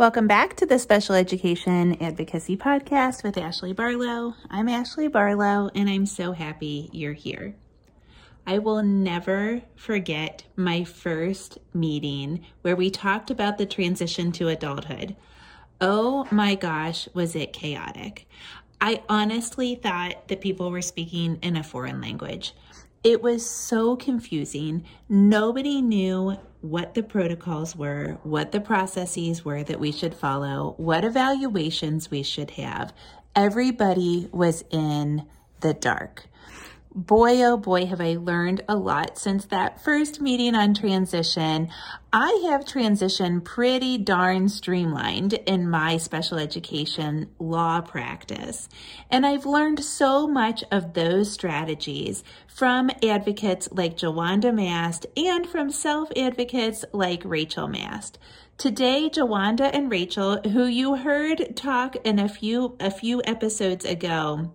Welcome back to the Special Education Advocacy Podcast with Ashley Barlow. I'm Ashley Barlow, and I'm so happy you're here. I will never forget my first meeting where we talked about the transition to adulthood. Oh my gosh, was it chaotic. I honestly thought that people were speaking in a foreign language. It was so confusing. Nobody knew what the protocols were, what the processes were that we should follow, what evaluations we should have. everybody was in the dark boy, oh boy, have I learned a lot since that first meeting on transition. I have transitioned pretty darn streamlined in my special education law practice. And I've learned so much of those strategies from advocates like Jawanda Mast and from self advocates like Rachel Mast. Today, Jawanda and Rachel, who you heard talk in a few a few episodes ago,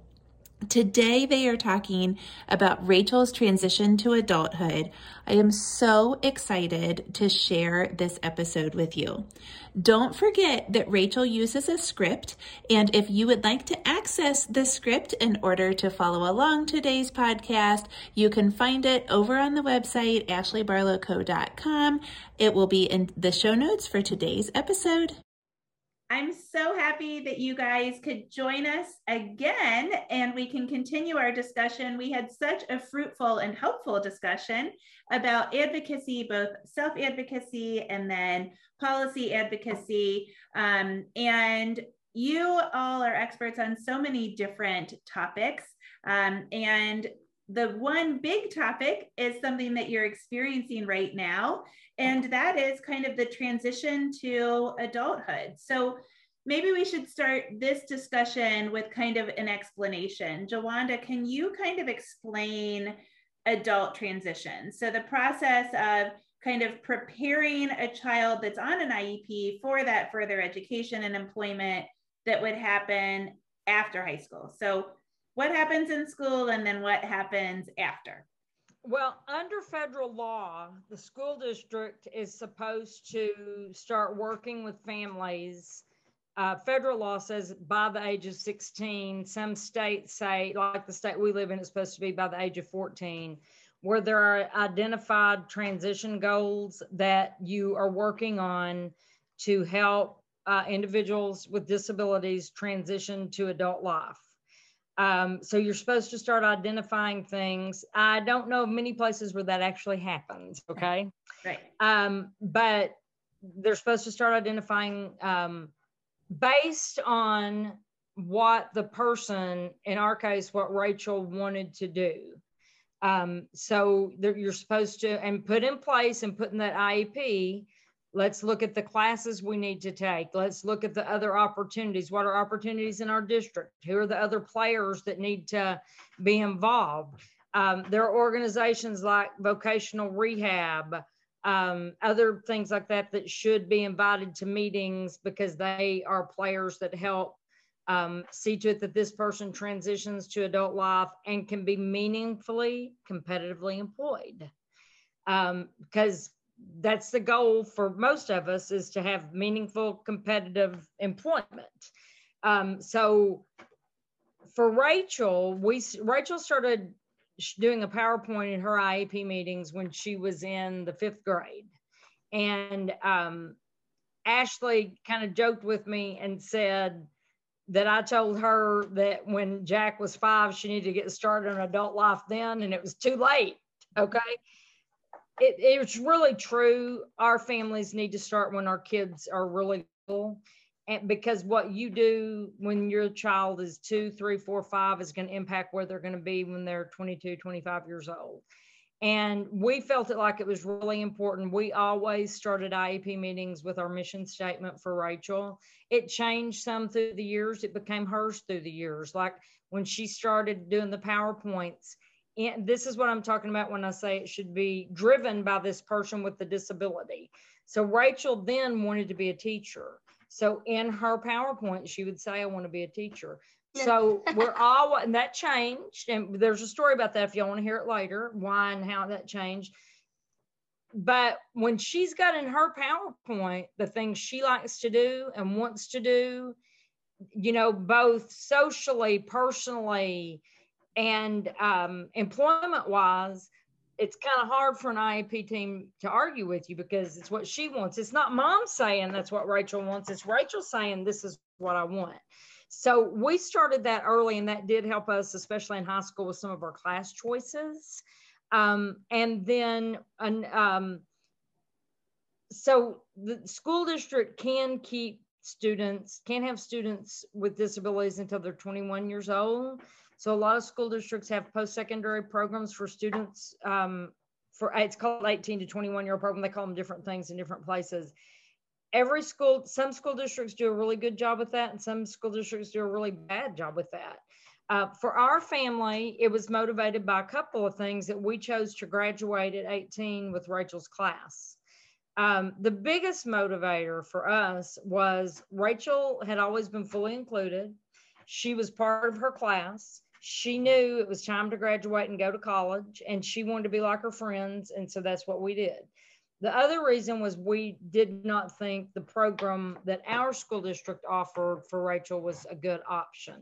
Today, they are talking about Rachel's transition to adulthood. I am so excited to share this episode with you. Don't forget that Rachel uses a script, and if you would like to access the script in order to follow along today's podcast, you can find it over on the website, ashleybarlowco.com. It will be in the show notes for today's episode. I'm so happy that you guys could join us again and we can continue our discussion. We had such a fruitful and helpful discussion about advocacy, both self advocacy and then policy advocacy. Um, and you all are experts on so many different topics. Um, and the one big topic is something that you're experiencing right now, and that is kind of the transition to adulthood. So maybe we should start this discussion with kind of an explanation. Jawanda, can you kind of explain adult transition? So the process of kind of preparing a child that's on an IEP for that further education and employment that would happen after high school. So what happens in school and then what happens after? Well, under federal law, the school district is supposed to start working with families. Uh, federal law says by the age of 16. Some states say, like the state we live in, it's supposed to be by the age of 14, where there are identified transition goals that you are working on to help uh, individuals with disabilities transition to adult life. Um, so you're supposed to start identifying things. I don't know of many places where that actually happens. Okay. Right. Um, but they're supposed to start identifying um, based on what the person, in our case, what Rachel wanted to do. Um, so you're supposed to and put in place and put in that IEP Let's look at the classes we need to take. Let's look at the other opportunities. What are opportunities in our district? Who are the other players that need to be involved? Um, there are organizations like vocational rehab, um, other things like that that should be invited to meetings because they are players that help um, see to it that this person transitions to adult life and can be meaningfully competitively employed. Because um, that's the goal for most of us is to have meaningful competitive employment um, so for rachel we rachel started doing a powerpoint in her iep meetings when she was in the fifth grade and um, ashley kind of joked with me and said that I told her that when Jack was five, she needed to get started on adult life then, and it was too late. Okay it, it's really true. Our families need to start when our kids are really little. And because what you do when your child is two, three, four, five is going to impact where they're going to be when they're 22, 25 years old. And we felt it like it was really important. We always started IEP meetings with our mission statement for Rachel. It changed some through the years, it became hers through the years. Like when she started doing the PowerPoints, and this is what I'm talking about when I say it should be driven by this person with the disability. So Rachel then wanted to be a teacher. So in her PowerPoint, she would say, I want to be a teacher. So we're all, and that changed. And there's a story about that if y'all want to hear it later, why and how that changed. But when she's got in her PowerPoint the things she likes to do and wants to do, you know, both socially, personally, and um, employment wise, it's kind of hard for an IEP team to argue with you because it's what she wants. It's not mom saying that's what Rachel wants. It's Rachel saying this is what I want. So we started that early, and that did help us, especially in high school, with some of our class choices. Um, and then, um, so the school district can keep students, can't have students with disabilities until they're 21 years old. So a lot of school districts have post-secondary programs for students um, for it's called 18 to 21 year program. They call them different things in different places. Every school, some school districts do a really good job with that, and some school districts do a really bad job with that. Uh, for our family, it was motivated by a couple of things that we chose to graduate at 18 with Rachel's class. Um, the biggest motivator for us was Rachel had always been fully included. She was part of her class she knew it was time to graduate and go to college and she wanted to be like her friends and so that's what we did. The other reason was we did not think the program that our school district offered for rachel was a good option.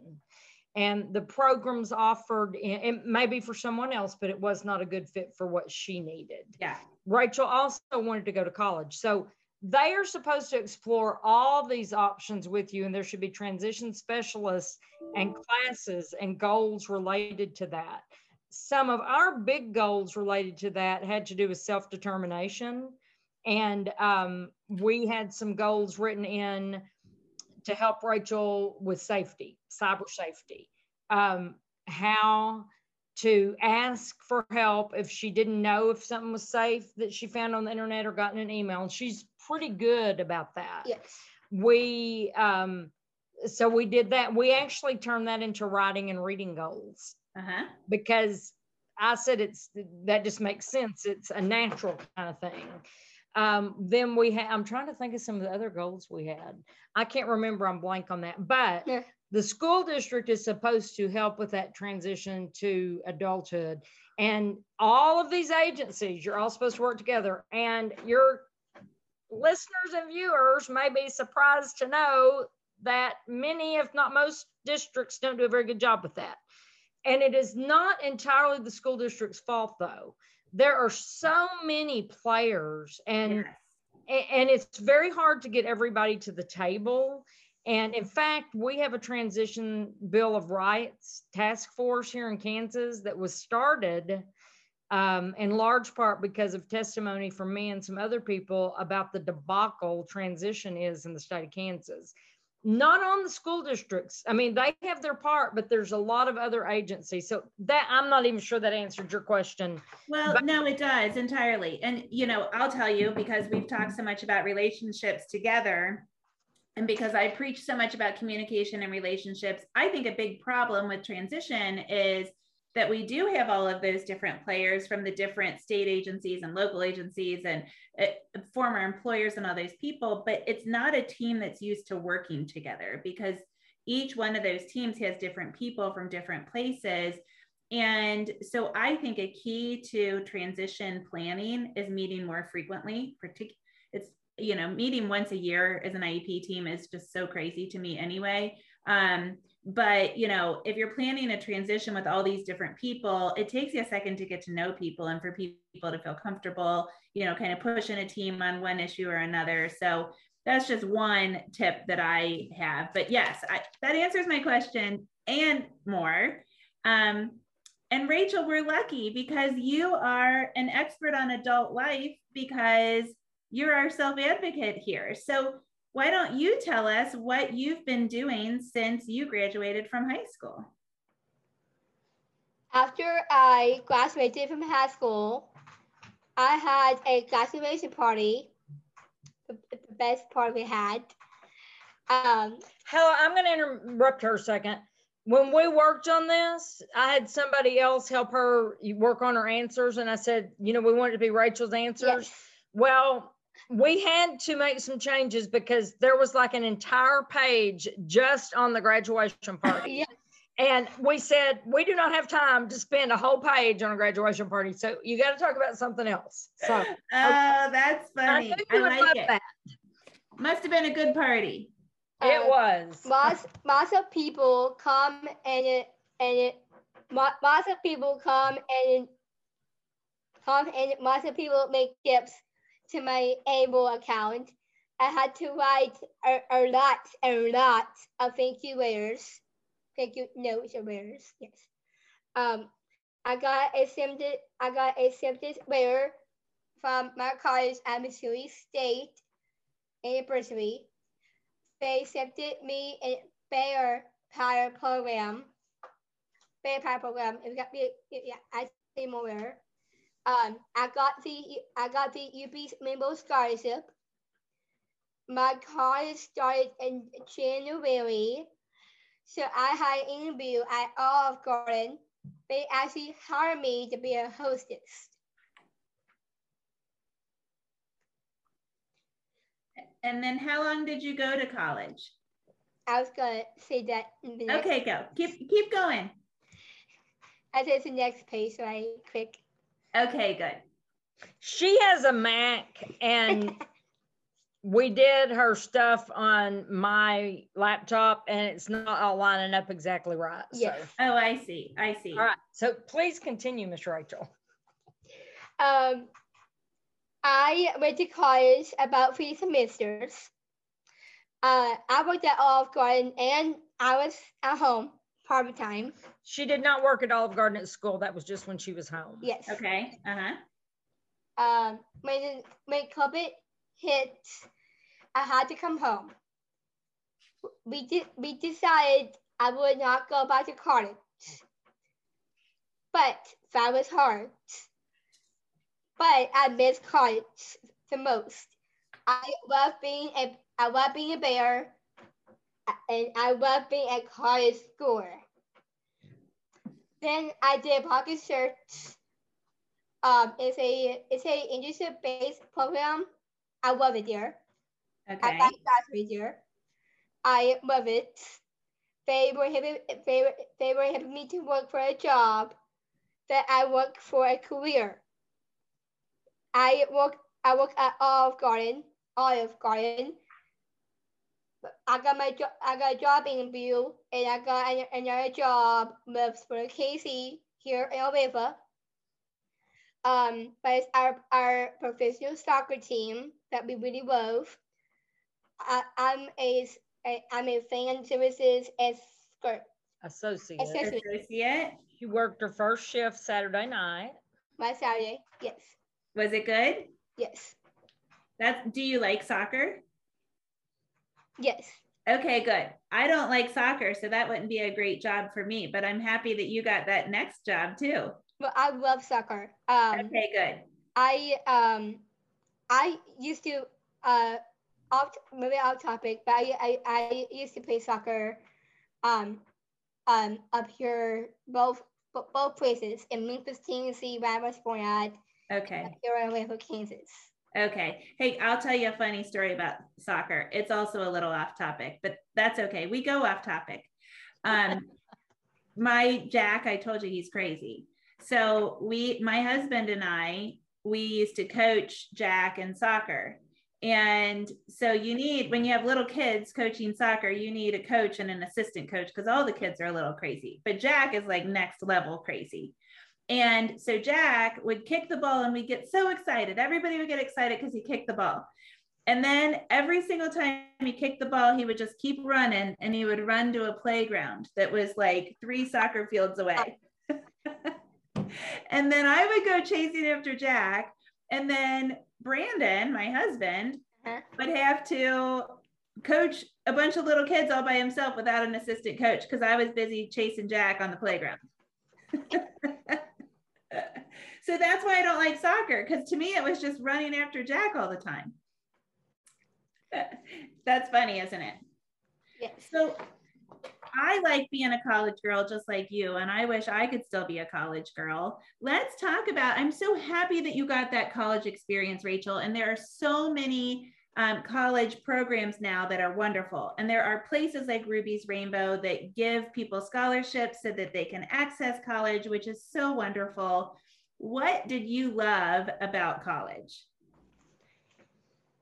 And the programs offered and maybe for someone else but it was not a good fit for what she needed. Yeah. Rachel also wanted to go to college. So they are supposed to explore all these options with you and there should be transition specialists and classes and goals related to that. Some of our big goals related to that had to do with self-determination. And um, we had some goals written in to help rachel with safety cyber safety. Um, how to ask for help if she didn't know if something was safe that she found on the internet or gotten an email. And she's pretty good about that. Yes. We um so we did that. We actually turned that into writing and reading goals. Uh-huh. Because I said it's that just makes sense. It's a natural kind of thing. Um, then we had, I'm trying to think of some of the other goals we had. I can't remember, I'm blank on that. But Yeah. the school district is supposed to help with that transition to adulthood. And all of these agencies, you're all supposed to work together. And your listeners and viewers may be surprised to know that many, if not most, districts don't do a very good job with that. And it is not entirely the school district's fault, though. There are so many players, and Yes. and it's very hard to get everybody to the table. And in fact, we have a transition bill of rights task force here in Kansas that was started um, in large part because of testimony from me and some other people about the debacle transition is in the state of Kansas. Not on the school districts. I mean, they have their part, but there's a lot of other agencies. So that I'm not even sure that answered your question. Well, But- no, it does entirely. And, you know, I'll tell you because we've talked so much about relationships together. And because I preach so much about communication and relationships, I think a big problem with transition is that we do have all of those different players from the different state agencies and local agencies and uh, former employers and all those people, but it's not a team that's used to working together because each one of those teams has different people from different places. And so I think a key to transition planning is meeting more frequently. Partic- it's, you know, meeting once a year as an IEP team is just so crazy to me anyway. Um, but you know, if you're planning a transition with all these different people, it takes you a second to get to know people and for people to feel comfortable, you know, kind of pushing a team on one issue or another. So that's just one tip that I have. But yes, I, that answers my question and more. Um, and Rachel, we're lucky because you are an expert on adult life because you're our self advocate here. So, why don't you tell us what you've been doing since you graduated from high school? After I graduated from high school, I had a graduation party, the, the best party we had. Um, Helen, I'm going to interrupt her a second. When we worked on this, I had somebody else help her work on her answers. And I said, you know, we want it to be Rachel's answers. yes, Well, we had to make some changes because there was like an entire page just on the graduation party. yes, And we said, we do not have time to spend a whole page on a graduation party. So you got to talk about something else. So Oh, that's I funny. knew I, would like love it. that. Must have been a good party. It um, was. Lots, lots of people come and it, and it, lots of people come and come and lots of people make gifts to my Able account. I had to write a, a lot, a lot of thank you letters, thank you notes or letters. Yes. Um, I got accepted, I got accepted letter from my college at Missouri State University they accepted me in Bear Power program. Bear Power program. It got me. Yeah, I see more. Um, I got the I got the UP Rainbow Scholarship. My college started in January, so I had an interview at Olive Garden. They actually hired me to be a hostess. And then how long did you go to college? I was gonna say that in the next, Okay, go. Keep keep going. I said the next page, so I click. Okay, good. She has a Mac and we did her stuff on my laptop and it's not all lining up exactly right. Yes. So, Oh, I see. I see. all right. So please continue, Miss Rachel. Um, I went to college about three semesters. Uh, I worked at Olive Garden and I was at home part of the time. She did not work at Olive Garden at school. That was just when she was home. Yes. Okay. Uh-huh. Um, when when COVID hit, I had to come home. We did. We decided I would not go back to college, but that was hard. But I miss college the most. I love being a I love being a bear, and I love being a college school. Then I did Project SEARCH um, it's a it's a industry based program. I love it there. I Okay. got graduated there. I love it. They were happy, they were they were helping me to work for a job that I work for a career. I work I work at Olive Garden, Olive Garden. I got my job. I got a job interview, and I got an- another job with for Casey here in Alabama um, but it's our our professional soccer team that we really love. I, I'm a, s- a I'm a fan services escort. Associate. Associate. Associate. She worked her first shift Saturday night. My Saturday, yes, Was it good? yes, That's do you like soccer? Yes. Okay, good. I don't like soccer, so that wouldn't be a great job for me, but I'm happy that you got that next job too. Well, I love soccer. Um, Okay, good. I um, I used to uh, off maybe off topic, but I, I I used to play soccer, um, um, up here both both places in Memphis, Tennessee, where I was born at, Okay. here in Atlanta, Kansas. Okay. Hey, I'll tell you a funny story about soccer. It's also a little off topic, but that's okay. We go off topic. Um, my Jack, I told you he's crazy. So we, my husband and I, we used to coach Jack in soccer. And so you need, when you have little kids coaching soccer, you need a coach and an assistant coach because all the kids are a little crazy. But Jack is like next level crazy. And so Jack would kick the ball and we'd get so excited. Everybody would get excited because he kicked the ball. And then every single time he kicked the ball, he would just keep running and he would run to a playground that was like three soccer fields away. and then I would go chasing after Jack. And then Brandon, my husband, Uh-huh. would have to coach a bunch of little kids all by himself without an assistant coach because I was busy chasing Jack on the playground. so that's why I don't like soccer because to me it was just running after Jack all the time. That's funny, isn't it? Yes. So I like being a college girl just like you, and I wish I could still be a college girl. Let's talk about. I'm so happy that you got that college experience, Rachel. And there are so many um, college programs now that are wonderful. And there are places like Ruby's Rainbow that give people scholarships so that they can access college, which is so wonderful. What did you love about college?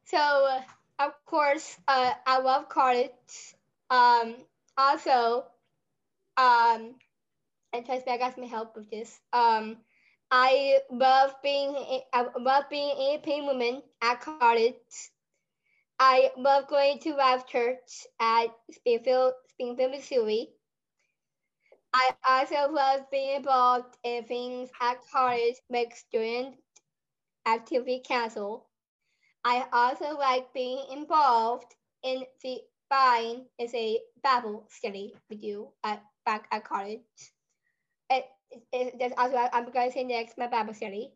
So of course, uh, I love college. Um, also, um, and trust me, I got some help with this. Um, I love being I love being a independent woman at college. I love going to Life Church at Springfield, Springfield, Missouri. I also love being involved in things at college like student activity council. I also like being involved in the fine is a Bible study we do at back at college. It, it, that's also I'm going to say next my Bible study.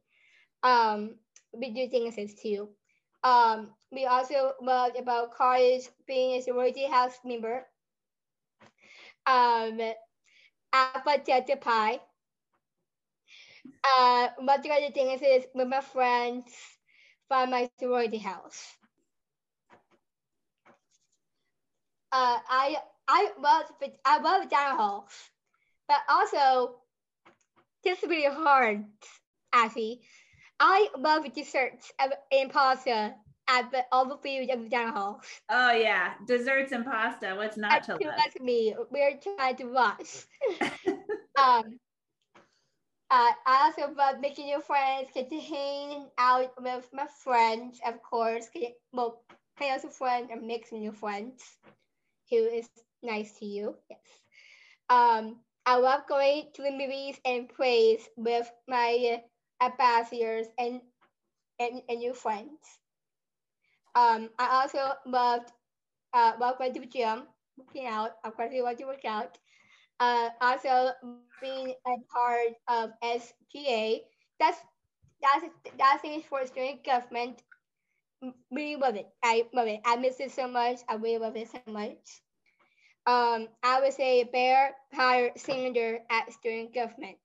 Um, we do things too. Um, we also learned about college being a sorority house member. Um, Alpha Delta Pi. Uh, what the other things is is with my friends from my sorority house. Uh, I I love I love down halls, but also this is really hard, actually. I love desserts and pasta at the, all the food of the down halls. Oh yeah, desserts and pasta. What's not to love? much me. We're trying to rush. um, uh, I also love making new friends, get to hang out with my friends, of course. Get, well, I also friends and mixing new friends who is nice to you. Yes. Um, I love going to the movies and plays with my ambassadors and, and, and new friends. Um, I also loved uh, going to the gym, working out. Of course, I want to work out. Uh, also being a part of SGA. That's that's that's thing for student government. Really love it. I love it. I miss it so much. I really love it so much. Um, I was a bear power senator at student government.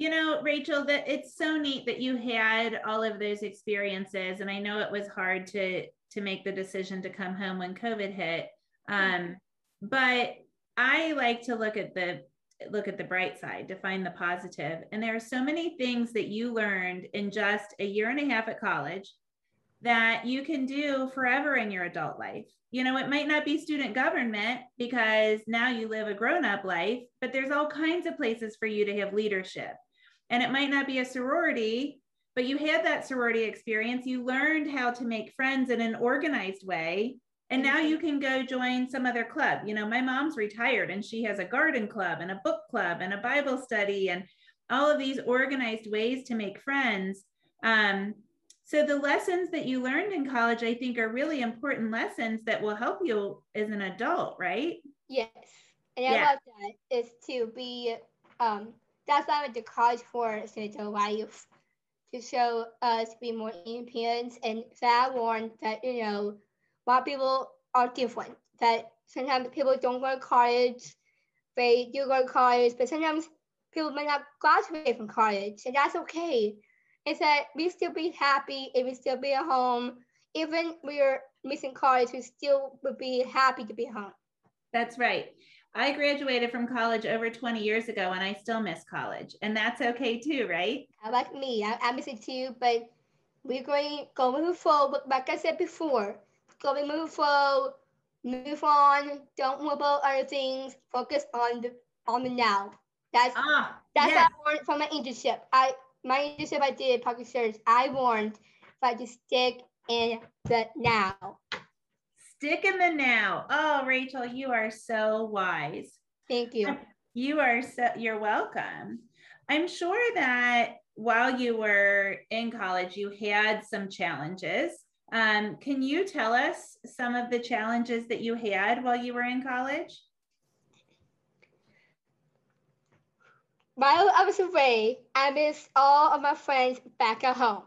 You know, Rachel, that it's so neat that you had all of those experiences, and I know it was hard to to make the decision to come home when COVID hit. Um, but I like to look at the look at the bright side to find the positive. And there are so many things that you learned in just a year and a half at college that you can do forever in your adult life. You know, it might not be student government because now you live a grown up life, but there's all kinds of places for you to have leadership. And it might not be a sorority, but you had that sorority experience. You learned how to make friends in an organized way. And now you can go join some other club. You know, my mom's retired and she has a garden club and a book club and a Bible study and all of these organized ways to make friends. Um, so the lessons that you learned in college, I think, are really important lessons that will help you as an adult, right? Yes, and I love that is to be um that's why I went to college for spiritual life to show us to be more independent. And that warned that you know of people are different that sometimes people don't go to college they do go to college but sometimes people might not graduate from college and that's okay. It's that we still be happy and we still be at home. Even we're missing college we still would be happy to be home. That's right. I graduated from college over 20 years ago and I still miss college. And that's okay too, right? Like me. I, I miss it too, but we're going going forward. Like I said before, going move forward, move on. Don't worry about other things. Focus on the on the now. That's Ah, that's yes. what I learned from my internship. I my internship I did Project SEARCH. I warned if I just stick in the now. Stick in the now. Oh, Rachel, you are so wise. Thank you. You are so, you're welcome. I'm sure that while you were in college, you had some challenges. Um, can you tell us some of the challenges that you had while you were in college? While I was away, I missed all of my friends back at home.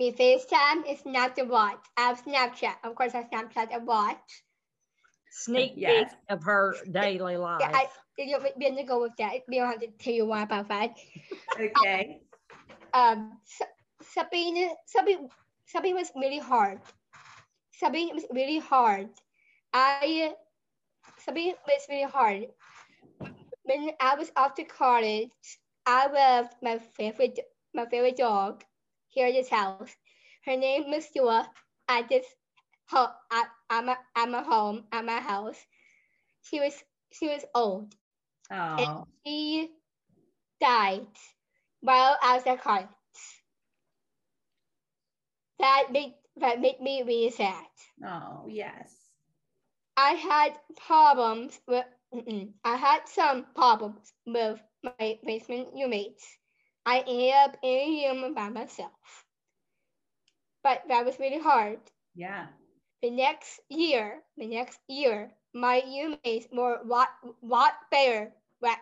Me FaceTime is not the watch. I have Snapchat. Of course, I Snapchat a watch. Sneak Yes. peek of her daily life. Yeah, I, you know, we're gonna go with that. We don't have to tell you why about that. Okay. Um, Sa- Sabine, Sabine, Sabine was really hard. Sabine was really hard. I, Sabine was really hard. When I was off to college, I loved my favorite, my favorite dog here at this house. Her name is Stewart. At this, ho- at, at my, at my home, at my house. She was, she was old. Oh, She died while I was at college. That made that made me really sad. oh, yes. I had problems with. I had some problems with my basement roommates. I ended up in a room by myself. But that was really hard. Yeah. the next year, the next year, my roommates were what what better what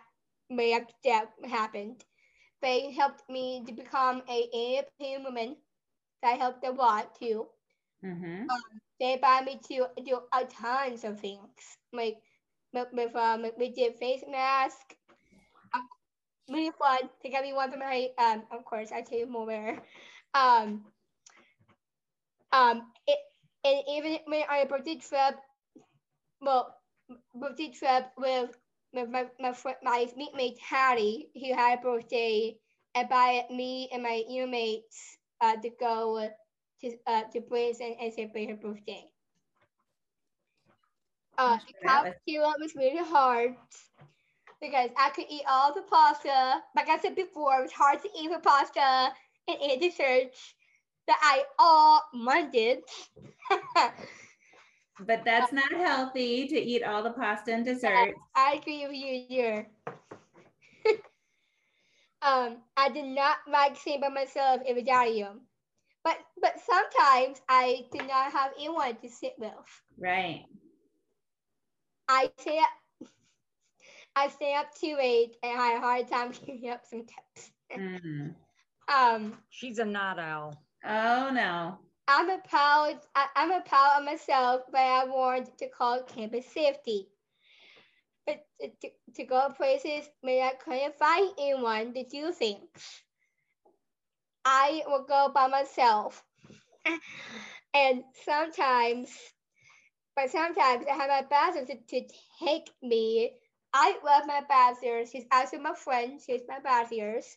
that happened. They helped me to become a independent woman. That helped a lot too. Mm-hmm. Um, they buy me to do a tons of things like with, with um we did face mask. Really fun. They got me one for my um of course I tell you more. Um um it and even when I birthday trip well birthday trip with my my friend my mate Hattie who had a birthday and by me and my roommates uh to go to uh to Brace and, and celebrate her birthday. Uh, I'm sure that was- was really hard because I could eat all the pasta. Like I said before, it was hard to eat the pasta and eat the dessert that I all wanted. But that's not healthy to eat all the pasta and dessert. I agree with you here. um, I did not like sitting by myself in the dining room. But but sometimes I do not have anyone to sit with. Right. I stay up I stay up too late and I had a hard time keeping up some tips. Mm. Um She's a night owl. Oh no. I'm a proud I, I'm a proud of myself, but I wanted to call campus safety. But to, to, to go places where I couldn't find anyone to do things. I will go by myself. and sometimes but sometimes I have my bachelor to, to take me. I love my bachelors. She's also my friend. She's my bachelors.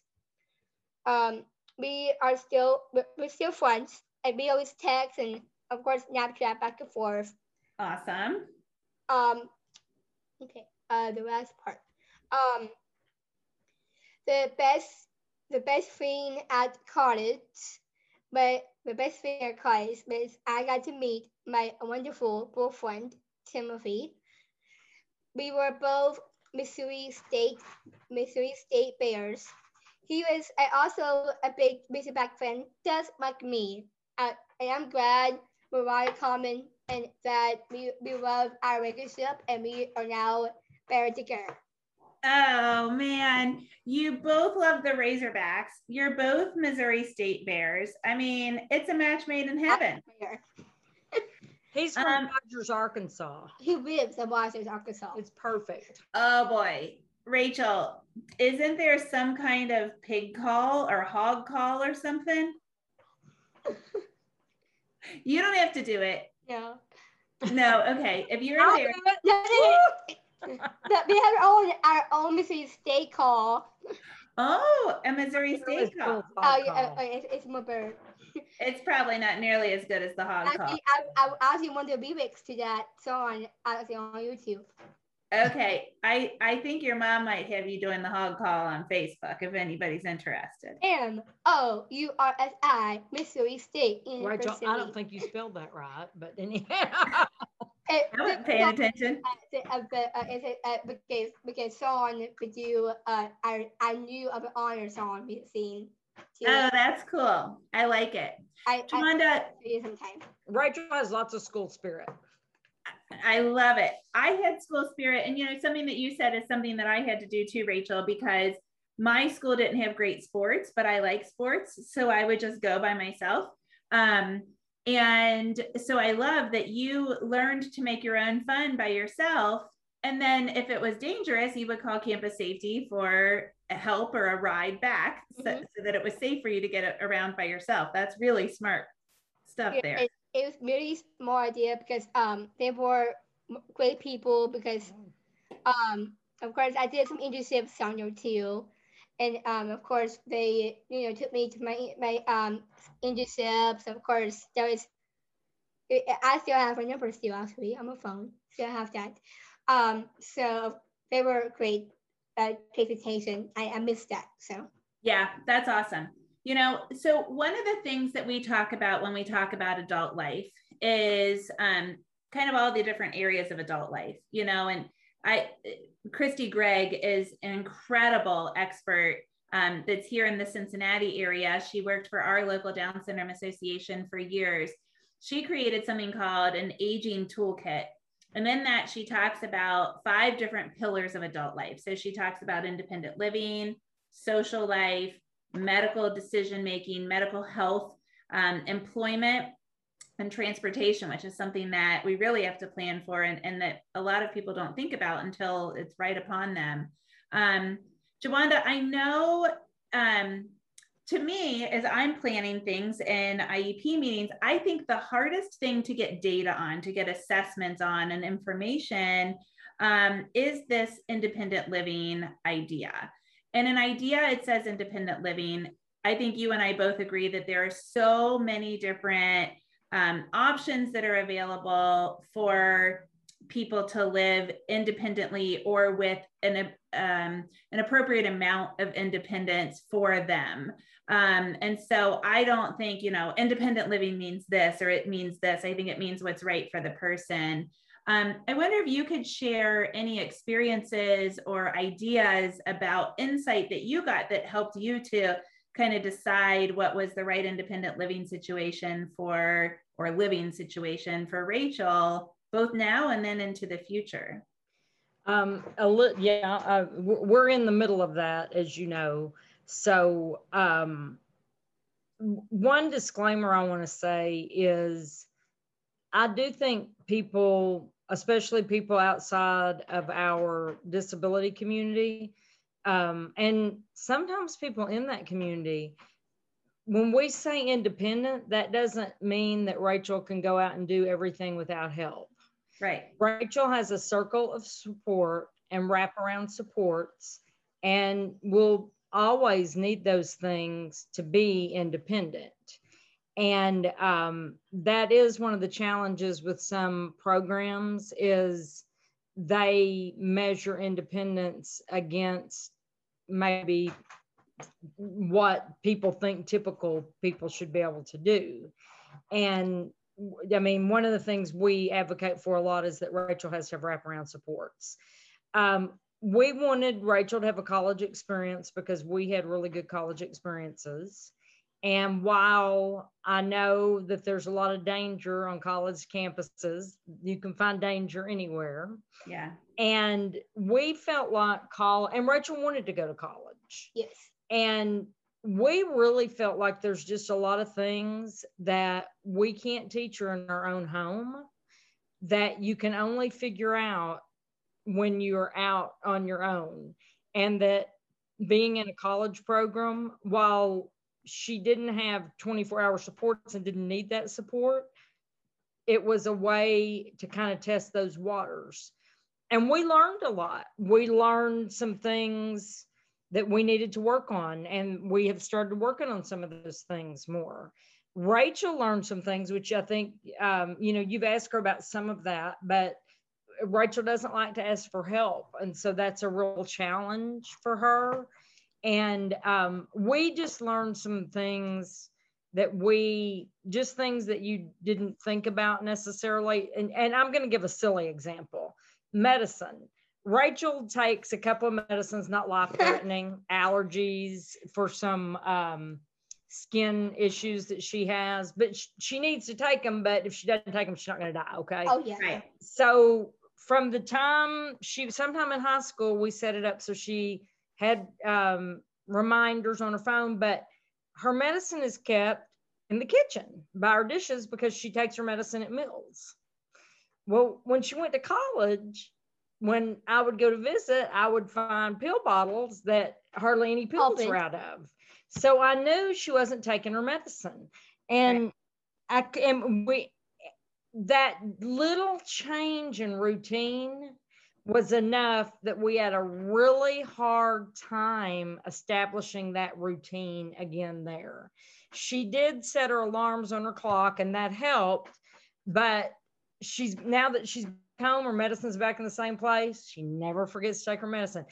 Um, we are still we're, we're still friends, and we always text and of course Snapchat back and forth. Awesome. Um, okay. Uh, the last part. Um, the best the best thing at college, but the best thing at college was I got to meet my wonderful boyfriend Timothy. We were both Missouri State Missouri State Bears. He was also a big Razorback fan, just like me. Uh, and I'm glad we're very common and that we, we love our relationship and we are now better together. Oh man, you both love the Razorbacks. You're both Missouri State Bears. I mean, it's a match made in heaven. He's from Um, Rogers, Arkansas. He lives in Washington, Arkansas. It's perfect. Oh boy. Rachel, isn't there some kind of pig call or hog call or something? You don't have to do it. Yeah. No, okay. If you're I'll there, do it. No, no, no. We have our own our own Missouri State call. oh, a Missouri State call. Oh, yeah, uh, it's, it's my bird. It's probably not nearly as good as the hog call. Actually, I, I actually want the lyrics to that song actually on YouTube. Okay, I I think your mom might have you doing the hog call on Facebook if anybody's interested. M O U R S I Missouri State Rachel, University. I don't think you spelled that right, but anyhow. It- I wasn't paying attention. uh, the- uh, but, uh, is it, because because song would do uh I I knew of an honor song we seen. Too. Oh, that's cool. I like it. I I Tawanda, see you sometime. Rachel has lots of school spirit. I love it. I had school spirit, and you know, something that you said is something that I had to do too, Rachel, because my school didn't have great sports, but I like sports. So I would just go by myself. Um, and so I love that you learned to make your own fun by yourself. And then if it was dangerous, you would call campus safety for a help or a ride back so, Mhm. so that it was safe for you to get around by yourself. That's really smart stuff Yeah, there. It, it was really small idea because um they were great people because um of course I did some internships on there too, and um of course they you know took me to my my um internships. Of course there was I still have her number still actually on my phone. Still have that. Um so they were great uh, presentation. I, I missed that so. Yeah, that's awesome. You know, so one of the things that we talk about when we talk about adult life is um, kind of all the different areas of adult life, you know, and I, Christy Gregg is an incredible expert um, that's here in the Cincinnati area. She worked for our local Down Syndrome Association for years. she created something called an aging toolkit. And in that, she talks about five different pillars of adult life. So she talks about independent living, social life, medical decision making, medical health, um, employment, and transportation, which is something that we really have to plan for and, and that a lot of people don't think about until it's right upon them. Um, Jawanda, I know um, to me, as I'm planning things in IEP meetings, I think the hardest thing to get data on, to get assessments on and information um, is this independent living idea. And an idea, it says independent living. I think you and I both agree that there are so many different um, options that are available for people to live independently or with an, um, an appropriate amount of independence for them. Um, and so I don't think, you know, independent living means this or it means this. I think it means what's right for the person. Um, I wonder if you could share any experiences or ideas about insight that you got that helped you to kind of decide what was the right independent living situation for or living situation for Rachel, both now and then into the future. Um, a li- yeah, uh, we're in the middle of that, as you know. So, um, one disclaimer I want to say is I do think people, especially people outside of our disability community, um, and sometimes people in that community, when we say independent, that doesn't mean that Rachel can go out and do everything without help. Right. Rachel has a circle of support and wraparound supports, and will always need those things to be independent. And um, that is one of the challenges with some programs is they measure independence against maybe what people think typical people should be able to do. And I mean, one of the things we advocate for a lot is that Rachel has to have wraparound supports. Um, we wanted Rachel to have a college experience because we had really good college experiences. And while I know that there's a lot of danger on college campuses, you can find danger anywhere. Yeah. And we felt like call and Rachel wanted to go to college. Yes. And we really felt like there's just a lot of things that we can't teach her in our own home that you can only figure out when you're out on your own. And that being in a college program, while she didn't have 24 hour supports and didn't need that support, it was a way to kind of test those waters. And we learned a lot. We learned some things that we needed to work on, and we have started working on some of those things more. Rachel learned some things, which I think, um, you know, you've asked her about some of that, but Rachel doesn't like to ask for help. And so that's a real challenge for her and um, we just learned some things that we just things that you didn't think about necessarily and, and i'm going to give a silly example medicine rachel takes a couple of medicines not life threatening allergies for some um, skin issues that she has but sh- she needs to take them but if she doesn't take them she's not going to die okay Oh yeah. Right. so from the time she sometime in high school we set it up so she had um, reminders on her phone, but her medicine is kept in the kitchen by her dishes because she takes her medicine at meals. Well, when she went to college, when I would go to visit, I would find pill bottles that hardly any pills Open. were out of. So I knew she wasn't taking her medicine. And I and we that little change in routine was enough that we had a really hard time establishing that routine again there. She did set her alarms on her clock and that helped, but she's now that she's home, her medicine's back in the same place. She never forgets to take her medicine.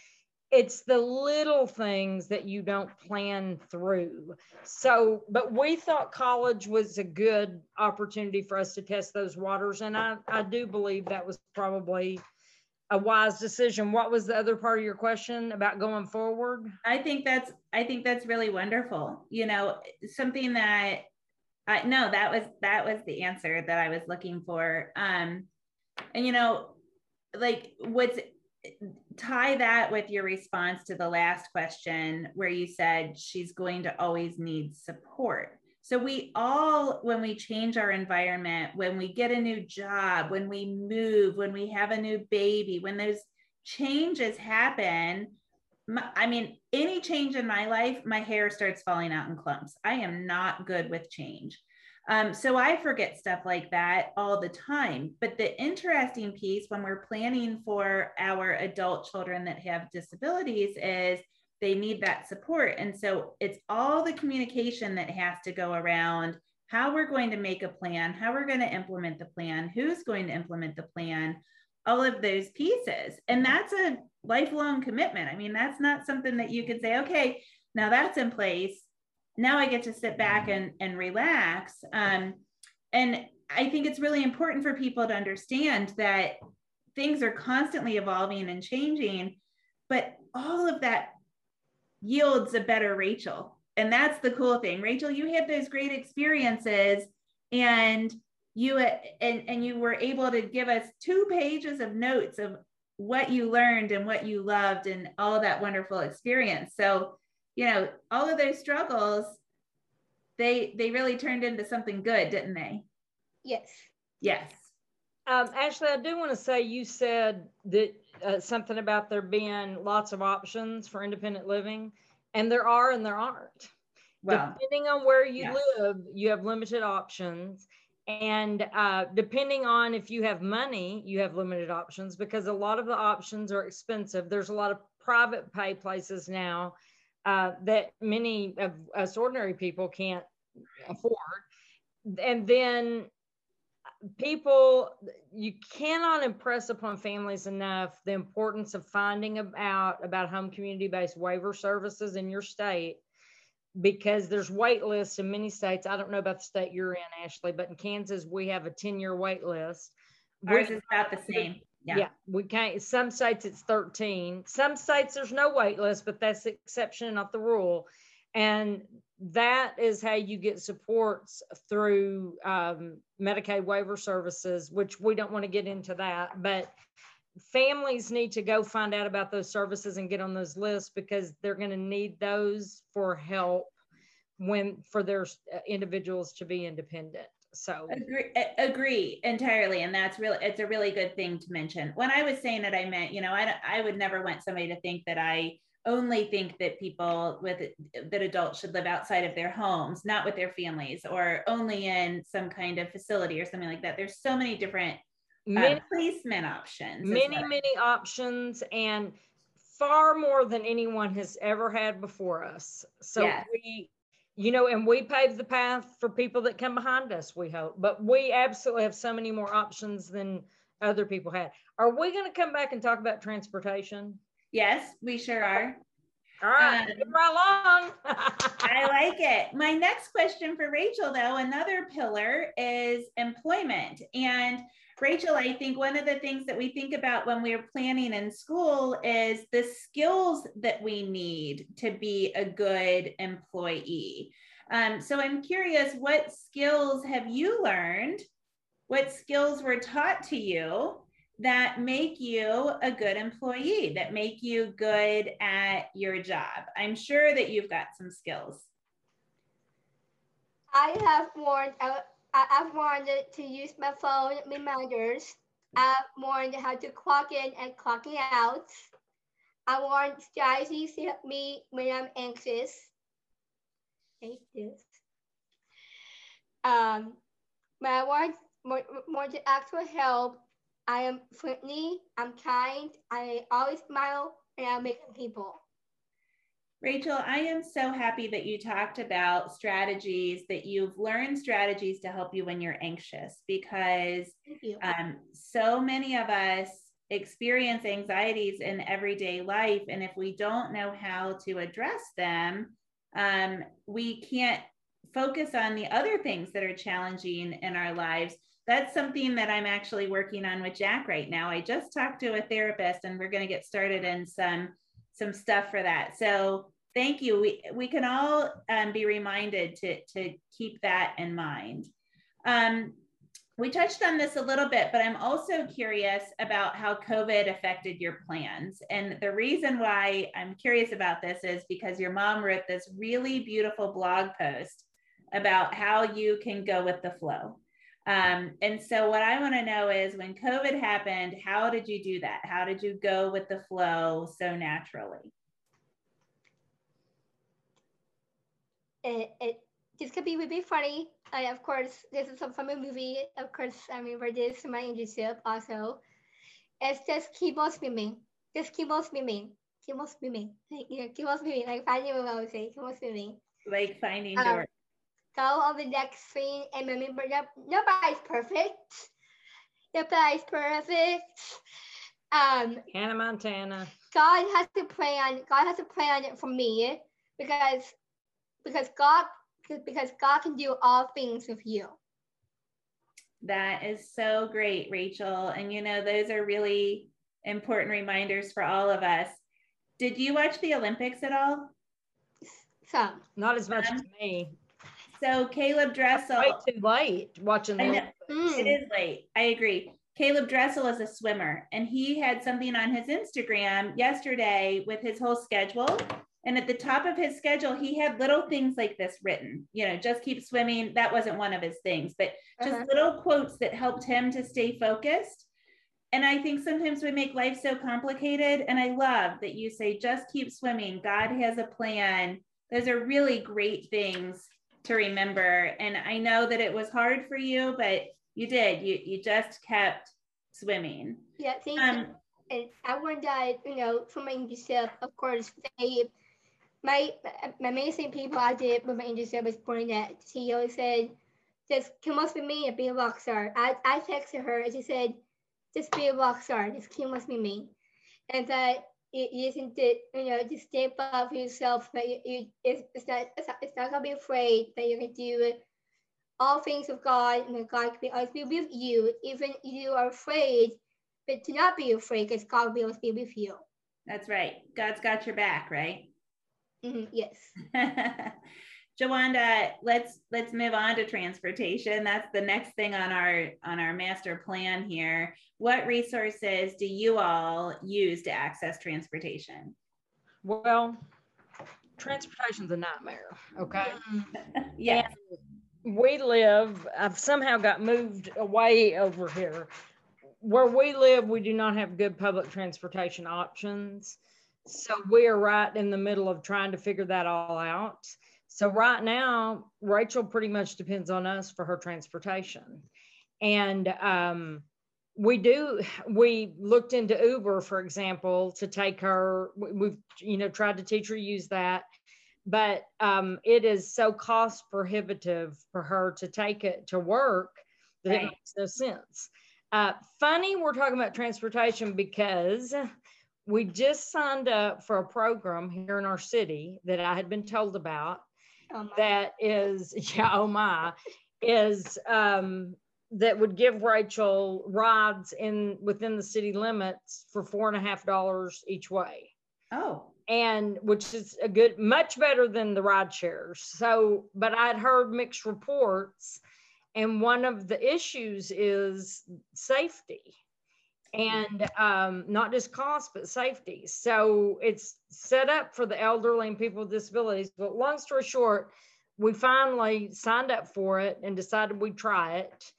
It's the little things that you don't plan through. So, but we thought college was a good opportunity for us to test those waters. And I, I do believe that was probably a wise decision. What was the other part of your question about going forward? I think that's I think that's really wonderful. You know, something that I no, that was that was the answer that I was looking for. Um, and you know, like what's tie that with your response to the last question where you said she's going to always need support. So we all, when we change our environment, when we get a new job, when we move, when we have a new baby, when those changes happen, my, I mean, any change in my life, my hair starts falling out in clumps. I am not good with change. Um, so I forget stuff like that all the time. But the interesting piece when we're planning for our adult children that have disabilities is they need that support. And so it's all the communication that has to go around how we're going to make a plan, how we're going to implement the plan, who's going to implement the plan, all of those pieces. And that's a lifelong commitment. I mean, that's not something that you could say, okay, now that's in place. Now I get to sit back and, and relax. Um, and I think it's really important for people to understand that things are constantly evolving and changing, but all of that yields a better Rachel. And that's the cool thing. Rachel, you had those great experiences and you and, and you were able to give us two pages of notes of what you learned and what you loved and all that wonderful experience. So, you know, all of those struggles, they they really turned into something good, didn't they? Yes. Yes. Um, Ashley, I do want to say you said that uh, something about there being lots of options for independent living, and there are and there aren't. Well, depending on where you yes. live, you have limited options. And uh, depending on if you have money, you have limited options because a lot of the options are expensive. There's a lot of private pay places now uh, that many of us ordinary people can't afford. And then people you cannot impress upon families enough the importance of finding out about home community based waiver services in your state because there's wait lists in many states. I don't know about the state you're in ashley but in kansas we have a 10 year wait list. Ours is about the same yeah. yeah we can't some states it's 13 some states there's no wait list but that's the exception not the rule and that is how you get supports through um, Medicaid waiver services, which we don't want to get into that, but families need to go find out about those services and get on those lists because they're going to need those for help when for their uh, individuals to be independent. So agree, agree entirely, and that's really it's a really good thing to mention. When I was saying it, I meant you know I I would never want somebody to think that I only think that people with that adults should live outside of their homes, not with their families, or only in some kind of facility or something like that. There's so many different uh, many, placement options. Many, many options, and far more than anyone has ever had before us. So yes. we, you know, and we pave the path for people that come behind us. We hope, but we absolutely have so many more options than other people had. Are we going to come back and talk about transportation? Yes, we sure are. All right, um, right along. I like it. My next question for Rachel, though, another pillar is employment. And Rachel, I think one of the things that we think about when we're planning in school is the skills that we need to be a good employee. Um, so I'm curious, what skills have you learned? What skills were taught to you that make you a good employee, that make you good at your job. I'm sure that you've got some skills. I have learned, I've learned to use my phone reminders. I've learned how to clock in and clocking out. I learned strategies to help me when I'm anxious. Like this. Um, I want more, more to for help I am friendly, I'm kind, I always smile, and I make people. Rachel, I am so happy that you talked about strategies, that you've learned strategies to help you when you're anxious, because um, so many of us experience anxieties in everyday life. And if we don't know how to address them, um, we can't focus on the other things that are challenging in our lives that's something that I'm actually working on with Jack right now. I just talked to a therapist and we're going to get started in some some stuff for that. So Thank you. We we can all um, be reminded to to keep that in mind. Um, we touched on this a little bit, but I'm also curious about how COVID affected your plans. And the reason why I'm curious about this is because your mom wrote this really beautiful blog post about how you can go with the flow. Um, and so, what I want to know is when COVID happened, how did you do that? How did you go with the flow so naturally? It, it this could be really funny. I, of course, this is from a movie. Of course, I remember this my internship also. It's just keep on swimming. Just keep on swimming. Keep on swimming. Like, you know, keep on swimming. Like finding what I would say. Keep on swimming. Like finding Um, Dory. Go on the next scene and remember that nobody's perfect. Nobody's perfect. Um, Hannah Montana. God has to plan. God has to plan on it for me because because God because God can do all things with you. That is so great, Rachel. And you know, those are really important reminders for all of us. Did you watch the Olympics at all? So Not as much as me. So Caleb Dressel, Way too late watching the mm, it is late. I agree. Caleb Dressel is a swimmer, and he had something on his Instagram yesterday with his whole schedule. And at the top of his schedule, he had little things like this written, you know, just keep swimming. That wasn't one of his things, but just Uh-huh. little quotes that helped him to stay focused. And I think sometimes we make life so complicated. And I love that you say, just keep swimming. God has a plan. Those are really great things to remember. And I know that it was hard for you, but you did. You you just kept swimming. yeah, thank you. Um, and I want that, you know, for my internship, of course, they, my, my amazing people I did with my internship was Bernadette. She always said, just come up with me and be a rock star. I, I texted her and she said, just be a rock star, just come up with me. And that it isn't that, you know, just step up for yourself, but you, you, it's, it's, not, it's, not, gonna be afraid that you can do it. All things of God, and that God can be always be with you, even if you are afraid, but to not be afraid because God will be with you. That's right. God's got your back, right? Mhm, yes. Jawanda, let's let's move on to transportation. That's the next thing on our on our master plan here. What resources do you all use to access transportation? well, transportation's a nightmare. Okay. yeah. we live, I've somehow got moved away over here. Where we live, we do not have good public transportation options. So we are right in the middle of trying to figure that all out. So right now, Rachel pretty much depends on us for her transportation. And um, we do, we looked into Uber, for example, to take her, we- we've, you know, tried to teach her to use that but um, it is so cost prohibitive for her to take it to work that Right. it makes no sense. Uh, funny, we're talking about transportation because we just signed up for a program here in our city that I had been told about Oh that is, yeah, oh my, is um, that would give Rachel rides in within the city limits for four and a half dollars each way. Oh, and which is a good much better than the ride shares. So but i'd heard mixed reports and one of the issues is safety and um, not just cost but safety so it's set up for the elderly and people with disabilities but long story short we finally signed up for it and decided we'd try it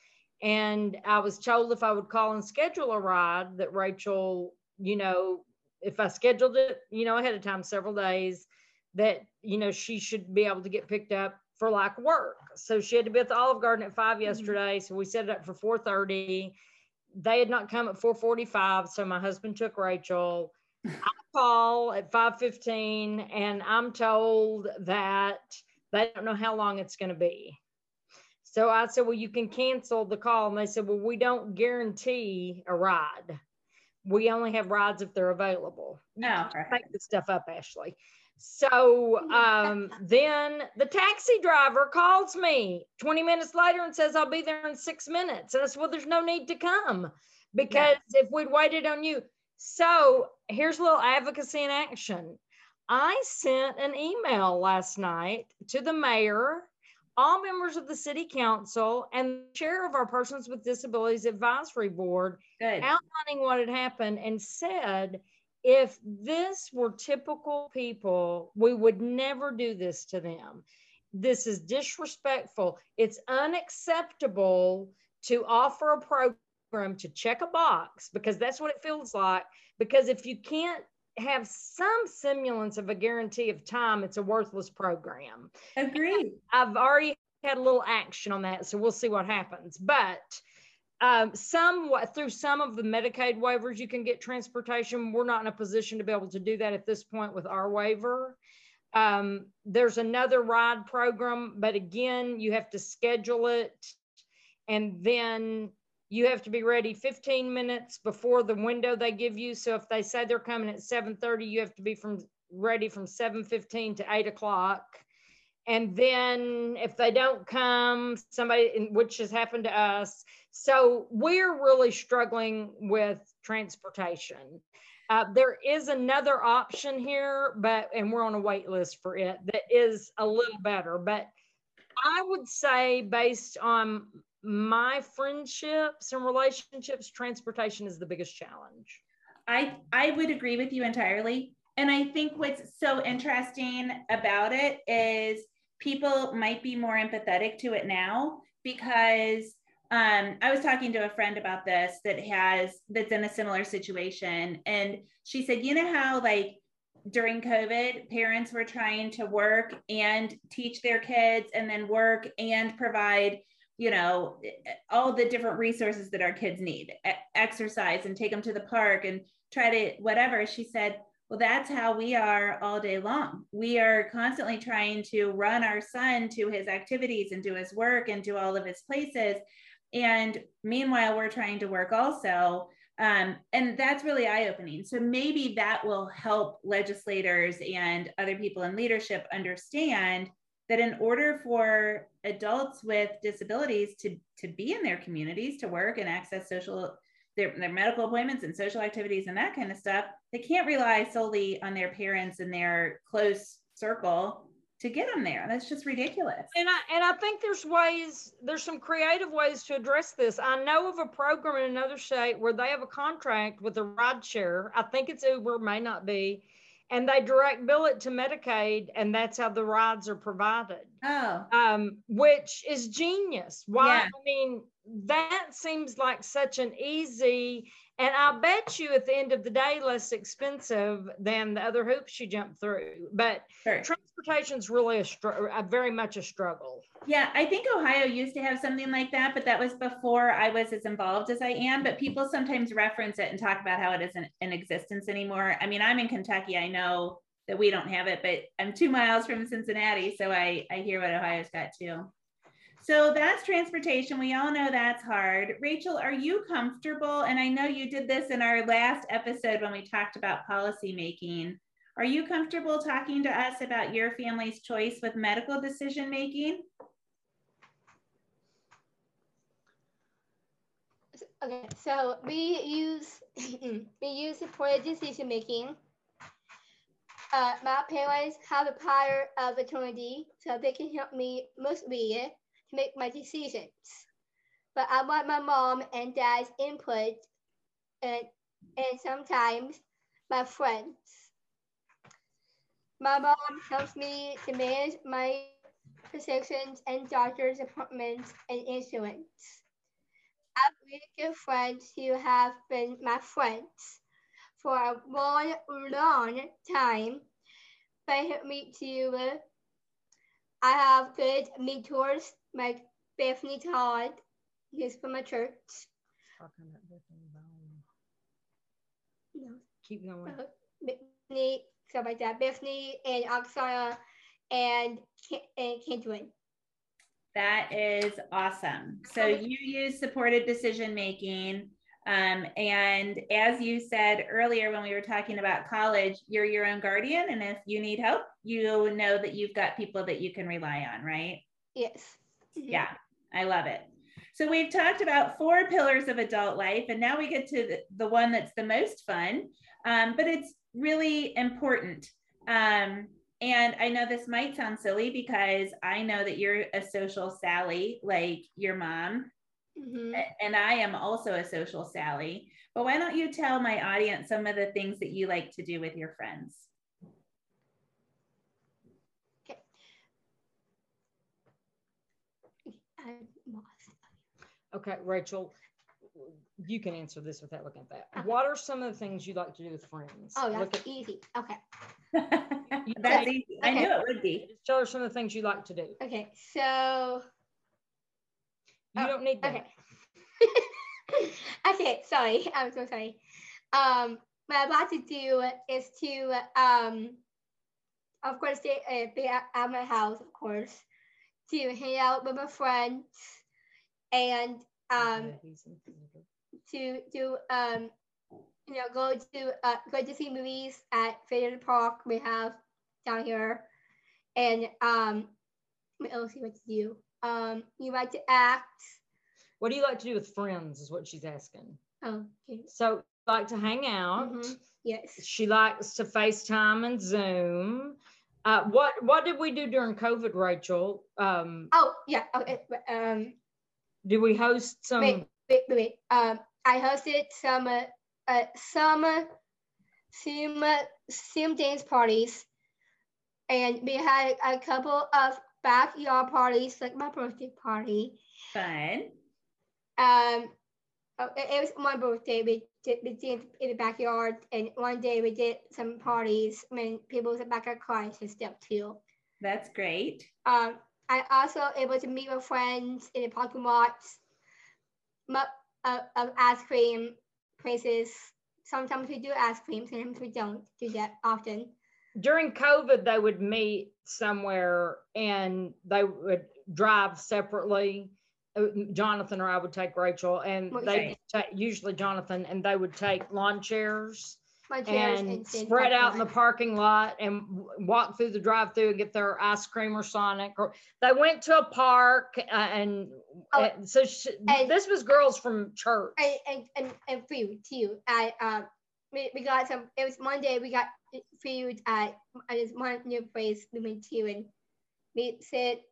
and i was told if i would call and schedule a ride that rachel you know if I scheduled it, you know, ahead of time, several days, that you know she should be able to get picked up for like work. So she had to be at the Olive Garden at 5 yesterday. So we set it up for four thirty. They had not come at four forty five, so my husband took Rachel. I call at five fifteen, and I'm told that they don't know how long it's going to be. So I said, well, you can cancel the call, and they said, well, we don't guarantee a ride we only have rides if they're available. Oh, no. Make this stuff up, Ashley. So um, then the taxi driver calls me 20 minutes later and says, I'll be there in six minutes. And I said, Well, there's no need to come because if we'd waited on you. So here's a little advocacy in action. I sent an email last night to the mayor, all members of the city council, and chair of our Persons with Disabilities Advisory Board, Good. outlining what had happened and said, if this were typical people, we would never do this to them. This is disrespectful. It's unacceptable to offer a program to check a box because that's what it feels like. Because if you can't have some semblance of a guarantee of time, it's a worthless program. Agreed. I've already had a little action on that, so we'll see what happens. But um, some through some of the Medicaid waivers, you can get transportation. We're not in a position to be able to do that at this point with our waiver. Um, there's another ride program, but again, you have to schedule it, and then you have to be ready 15 minutes before the window they give you. So if they say they're coming at 7:30, you have to be from ready from 7:15 to 8 o'clock. And then if they don't come, somebody, which has happened to us, so we're really struggling with transportation. Uh, there is another option here, but and we're on a wait list for it that is a little better. But I would say, based on my friendships and relationships, transportation is the biggest challenge. I I would agree with you entirely. And I think what's so interesting about it is people might be more empathetic to it now because um, I was talking to a friend about this that has that's in a similar situation, and she said, you know how like during COVID, parents were trying to work and teach their kids, and then work and provide you know all the different resources that our kids need exercise and take them to the park and try to whatever? She said well that's how we are all day long. We are constantly trying to run our son to his activities and do his work and do all of his places. And meanwhile we're trying to work also. Um, and that's really eye-opening. So maybe that will help legislators and other people in leadership understand that in order for adults with disabilities to, to be in their communities, to work and access social, their, their medical appointments and social activities and that kind of stuff, they can't rely solely on their parents and their close circle to get them there. That's just ridiculous. And I and I think there's ways, there's some creative ways to address this. I know of a program in another state where they have a contract with a ride share. I think it's Uber, may not be, and they direct bill it to Medicaid, and that's how the rides are provided. Oh, um, which is genius. Why? Yeah. I mean, that seems like such an easy, and I bet you at the end of the day, less expensive than the other hoops you jump through. But sure. transportation is really a, str- a very much a struggle. Yeah, I think Ohio used to have something like that, but that was before I was as involved as I am. But people sometimes reference it and talk about how it isn't in existence anymore. I mean, I'm in Kentucky. I know that we don't have it, but I'm two miles from Cincinnati, so I, I hear what Ohio's got too. So that's transportation. We all know that's hard. Rachel, are you comfortable? And I know you did this in our last episode when we talked about policy making. Are you comfortable talking to us about your family's choice with medical decision making? Okay, so we use we use supported decision making. Uh, my parents have a power of attorney, so they can help me mostly to make my decisions. But I want my mom and dad's input, and and sometimes my friends. My mom helps me to manage my prescriptions and doctor's appointments and insurance I have really good friends who have been my friends for a long, long time. They help me to. I have good mentors like Bethany Todd, who's from my church. Talking about Bethany Bowman. No. Keep going. Uh, Bethany, stuff like that. Bethany and Oksana and, and Kendrin. That is awesome. So you use supported decision making. Um, and as you said earlier when we were talking about college, you're your own guardian. And if you need help, you know that you've got people that you can rely on, right? Yes. Mm-hmm. Yeah, I love it. So we've talked about four pillars of adult life, and now we get to the, the one that's the most fun, um, but it's really important Um, and I know this might sound silly because I know that you're a social Sally, like your mom, Mhm. and I am also a social Sally. But why don't you tell my audience some of the things that you like to do with your friends? I'm lost. Okay, Rachel, you can answer this without looking at that. Okay. What are some of the things you like to do with friends? Oh, Look that's at- easy. Okay. That's easy. I knew it would be. Just tell her some of the things you like to do. Okay. So You Oh, don't need that. Okay. okay, sorry. I'm so sorry. Um, what I want to do is to, um, of course, stay, uh, be at, at my house, of course, to hang out with my friends and um, Okay, he's in theater. to do um, you know, go to uh, go to see movies at Theater Park we have down here, and um, what else you like to do? Um, you like to act. What do you like to do with friends? Is what she's asking. Oh, okay. So, like to hang out. Mhm. Yes. She likes to FaceTime and Zoom. Uh, what What did we do during COVID, Rachel? Um, Oh, yeah. Okay. Um, did we host some? wait, wait, wait, wait. Um, I hosted some uh, uh some Zoom uh, dance parties, and we had a couple of backyard parties, like my birthday party. Fun. Um, oh, it, it was my birthday. We did we did in the backyard, and one day we did some parties when people was in the backyard crying and stuff too. That's great. Um, I also able to meet with friends in the parking lots, of, of ice cream places. Sometimes we do ice cream, sometimes we don't do that often. during COVID, they would meet somewhere and they would drive separately. Uh, Jonathan or I would take Rachel, and they usually Jonathan and they would take lawn chairs My and spread out in the parking lot and walk through the drive-through and get their ice cream or Sonic. Or they went to a park uh, and, Oh, and so sh and- this was girls from church. and and and, food too. I um we, we got some. It was Monday. We got food at at this one new place we went to, and we sit.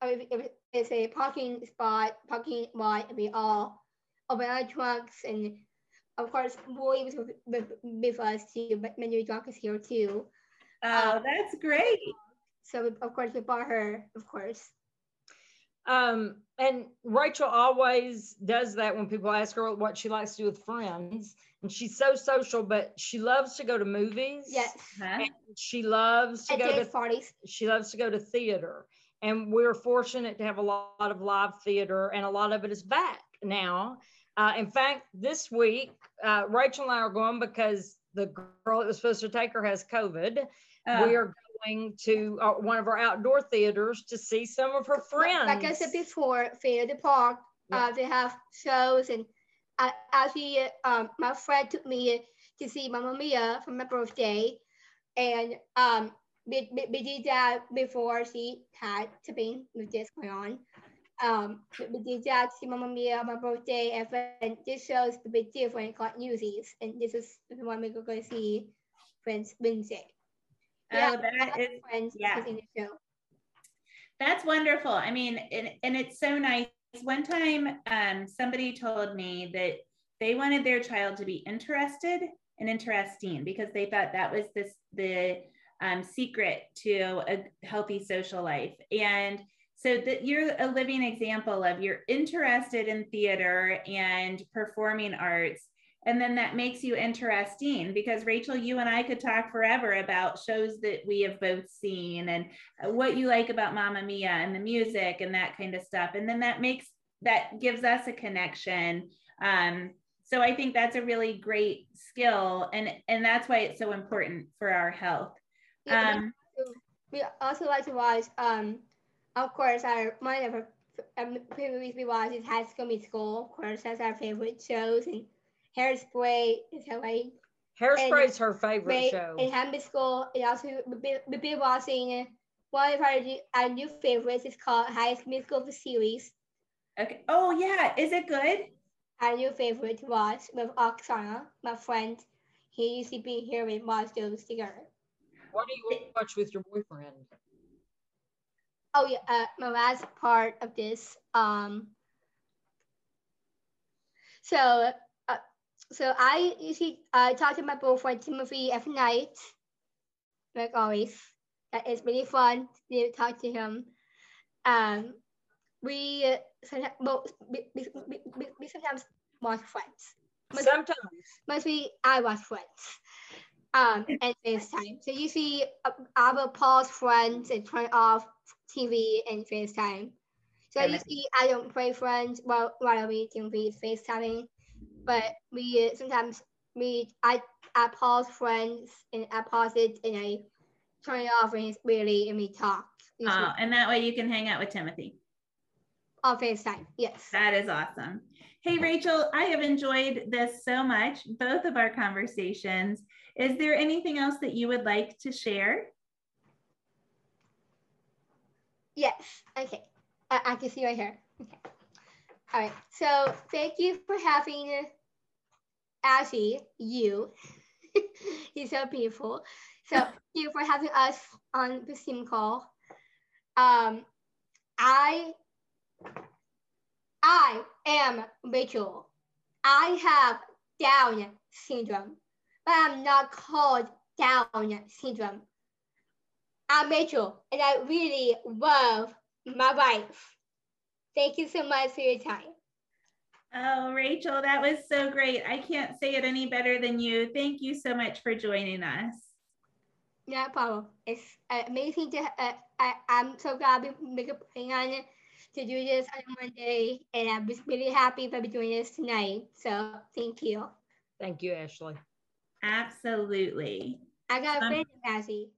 It was- it's a parking spot, parking lot, and we all open our trunks, and of course, Boy was with, with, with us too, but many Doc is here too. Oh, that's great. So of course, we bought her, of course. Um, and Rachel always does that when people ask her what she likes to do with friends. And she's so social, but she loves to go to movies. Yes, Huh? And she loves to at go to parties. she loves to go to theater. And we're fortunate to have a lot of live theater, and a lot of it is back now. Uh, in fact, this week, uh, Rachel and I are going because the girl that was supposed to take her has COVID. Oh, we are going to uh, one of our outdoor theaters to see some of her friends. Like I said before, Fair the Park, Yeah. uh, they have shows and uh, actually, um, my friend took me to see Mamma Mia for my birthday, and um, we, we, we did that before she had to be with this going on. Um, we- we did that to see Mamma Mia my birthday, and this show is a bit different called Newsies, and this is the one we're going to see Friends Wednesday. oh, Yeah, that is Friends yeah. in the show. That's wonderful. I mean, and, and it's so nice. One time, um, somebody told me that they wanted their child to be interested and interesting because they thought that was this the um, secret to a healthy social life. And so that you're a living example of you're interested in theater and performing arts. And then that makes you interesting because Rachel, you and I could talk forever about shows that we have both seen and what you like about Mamma Mia and the music and that kind of stuff. And then that makes that gives us a connection. Um, so I think that's a really great skill, and and that's why it's so important for our health. Yeah, Um, we also like to watch um of course our one of our um, favorite movies we watch is High School Musical. Of course, that's our favorite shows and Hairspray is our like is her favorite great show. and Hamlet School and also we've been, we've watching one of our, new- our new favorites is called High School Musical the series. okay. Oh yeah, is it good? Our new favorite to watch with Oksana, my friend. He used to be here with watch those together. What do you watch with your boyfriend? Oh yeah, uh, my last part of this. Um, so, uh, so I usually uh, talk to my boyfriend Timothy every night, like always. That is really fun to talk to him. Um, we sometimes, well, we, we, we, sometimes watch Friends. But Sometimes. mostly I watch Friends. Um, and FaceTime. So usually uh, I will pause Friends and turn off TV and FaceTime. So makes- see, I don't play Friends while while we can be FaceTiming, but we sometimes we I I pause Friends and I pause it and I turn it off and it's really and we talk usually Oh, and that way you can hang out with Timothy. on FaceTime. Yes. That is awesome. Hey, Rachel, I have enjoyed this so much, both of our conversations. Is there anything else that you would like to share? Yes. Okay. I, I can see right here. Okay. All right. So thank you for having Ashley, you. He's so beautiful. So thank you for having us on the Zoom call. Um, I I am Rachel. I have Down syndrome, but I'm not called Down syndrome. I'm Rachel, and I really love my wife. Thank you so much for your time. Oh, Rachel, that was so great. I can't say it any better than you. Thank you so much for joining us. No problem. It's uh, amazing to. Uh, I, I'm so glad we make a plan to do this on Monday, and I'm just really happy to be doing this tonight. So thank you. Thank you, Ashley. Absolutely. I got a Um, friend, Cassie.